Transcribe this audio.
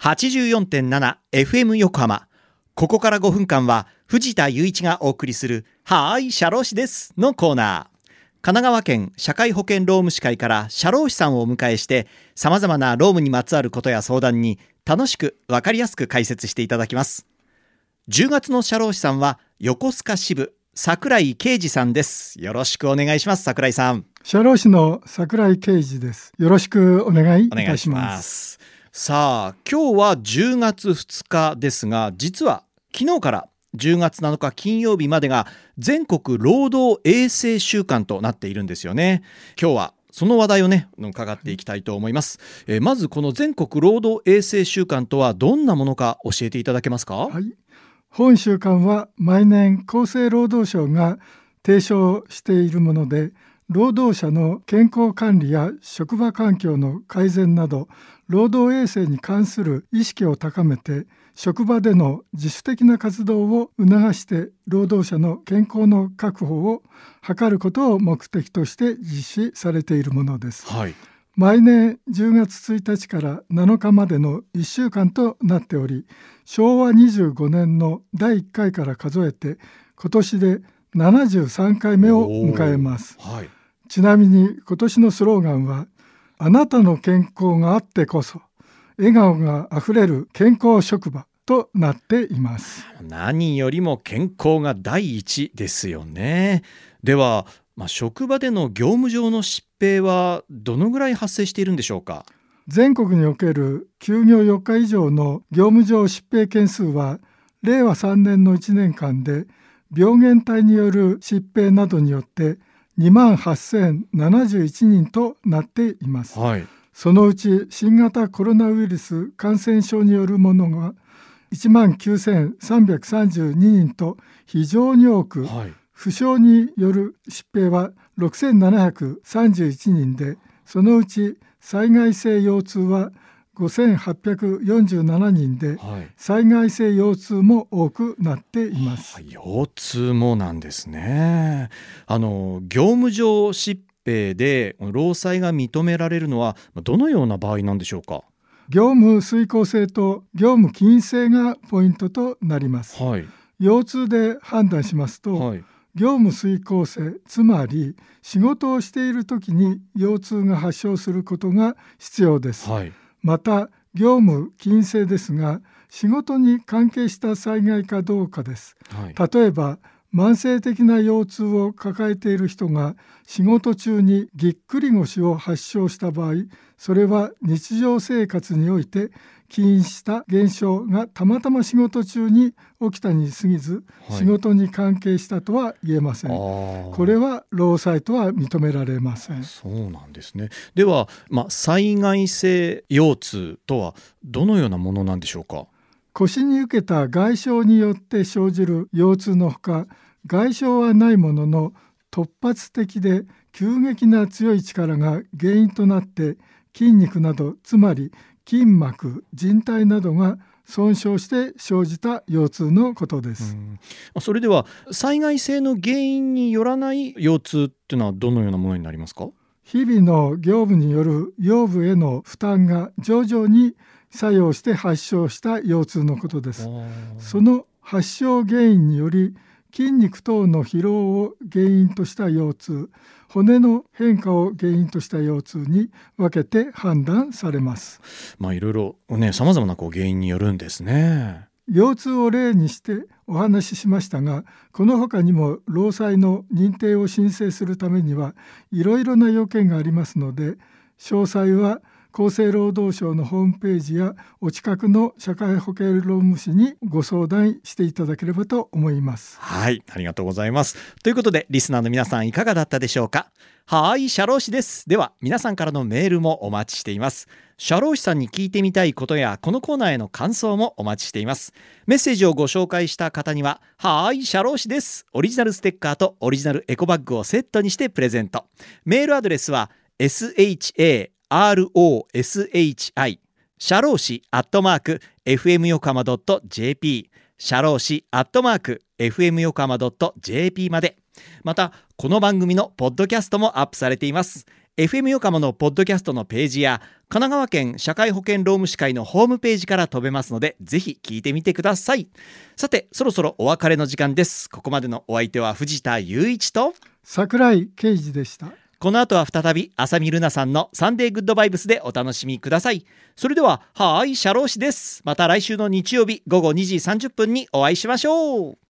84.7FM 横浜。ここから5分間は藤田雄一がお送りするはーい、社労士ですのコーナー。神奈川県社会保険労務士会から社労士さんをお迎えして様々な労務にまつわることや相談に楽しくわかりやすく解説していただきます。10月の社労士さんは横須賀支部桜井啓二さんです。よろしくお願いします。桜井さん。社労士の桜井啓二です。よろしくお願いいお願いしたしま。す。さあ、今日は10月2日ですが、実は昨日から10月7日金曜日までが全国労働衛生週間となっているんですよね。今日はその話題をね伺っていきたいと思います、えーまずこの全国労働衛生週間とはどんなものか教えていただけますか、はい。本週間は毎年厚生労働省が提唱しているもので、労働者の健康管理や職場環境の改善など、労働衛生に関する意識を高めて、職場での自主的な活動を促して労働者の健康の確保を図ることを目的として実施されているものです。はい。毎年10月1日から7日までの1週間となっており昭和25年の第1回から数えて今年で73回目を迎えますはい。ちなみに今年のスローガンは「あなたの健康があってこそ笑顔があふれる健康職場」となっています何よりも健康が第一ですよね。では、まあ、職場での業務上の疾病はどのぐらい発生しているんでしょうか？全国における休業4日以上の業務上疾病件数は令和3年の1年間で病原体による疾病などによって2万8071人となっています。はい。そのうち新型コロナウイルス感染症によるものが1万9332人と非常に多く、はい。負傷による疾病は6731人でそのうち災害性腰痛は5847人ではい。災害性腰痛も多くなっています。腰痛もなんですね。あの業務上疾病で労災が認められるのはどのような場合なんでしょうか？業務遂行性と業務起因性がポイントとなります。はい。腰痛で判断しますと、はい。業務遂行性つまり仕事をしている時に腰痛が発症することが必要です。はい。また業務起因性ですが仕事に関係した災害かどうかですはい。例えば慢性的な腰痛を抱えている人が仕事中にぎっくり腰を発症した場合それは日常生活において起因した現象がたまたま仕事中に起きたに過ぎず、はい仕事に関係したとは言えませんあこーれは労災とは認められませんそうなんですね。では、まあ、災害性腰痛とはどのようなものなんでしょうか？腰に受けた外傷によって生じる腰痛のほか外傷はないものの突発的で急激な強い力が原因となって筋肉などつまり筋膜靭帯などが損傷して生じた腰痛のことです。それでは災害性の原因によらない腰痛っていうのはどのようなものになりますか？日々の業務による腰部への負担が徐々に作用して発症した腰痛のことです。その発症原因により筋肉等の疲労を原因とした腰痛骨の変化を原因とした腰痛に分けて判断されますまあいろいろね様々なこう原因によるんですね。腰痛を例にしてお話ししましたがこの他にも労災の認定を申請するためにはいろいろな要件がありますので詳細は厚生労働省のホームページやお近くの社会保険労務士にご相談していただければと思います。はい、ありがとうございます。ということで、リスナーの皆さんいかがだったでしょうか？はい、社労士です。では、皆さんからのメールもお待ちしています。社労士さんに聞いてみたいことや、このコーナーへの感想もお待ちしています。メッセージをご紹介した方には、はい、社労士です。オリジナルステッカーとオリジナルエコバッグをセットにしてプレゼント。メールアドレスは、sha ROSHI 社労士アットマーク FM 横浜 .jp 社労士アットマーク FM 横浜 .jp まで。またこの番組のポッドキャストもアップされています。FM 横浜のポッドキャストのページや神奈川県社会保険労務士会のホームページから飛べますのでぜひ聞いてみてください。さてそろそろお別れの時間です。ここまでのお相手は藤田雄一と桜井啓二でした。この後は再び浅見ルナさんのサンデーグッドバイブスでお楽しみください。それでははーいシャロー氏です。また来週の日曜日午後2時30分にお会いしましょう。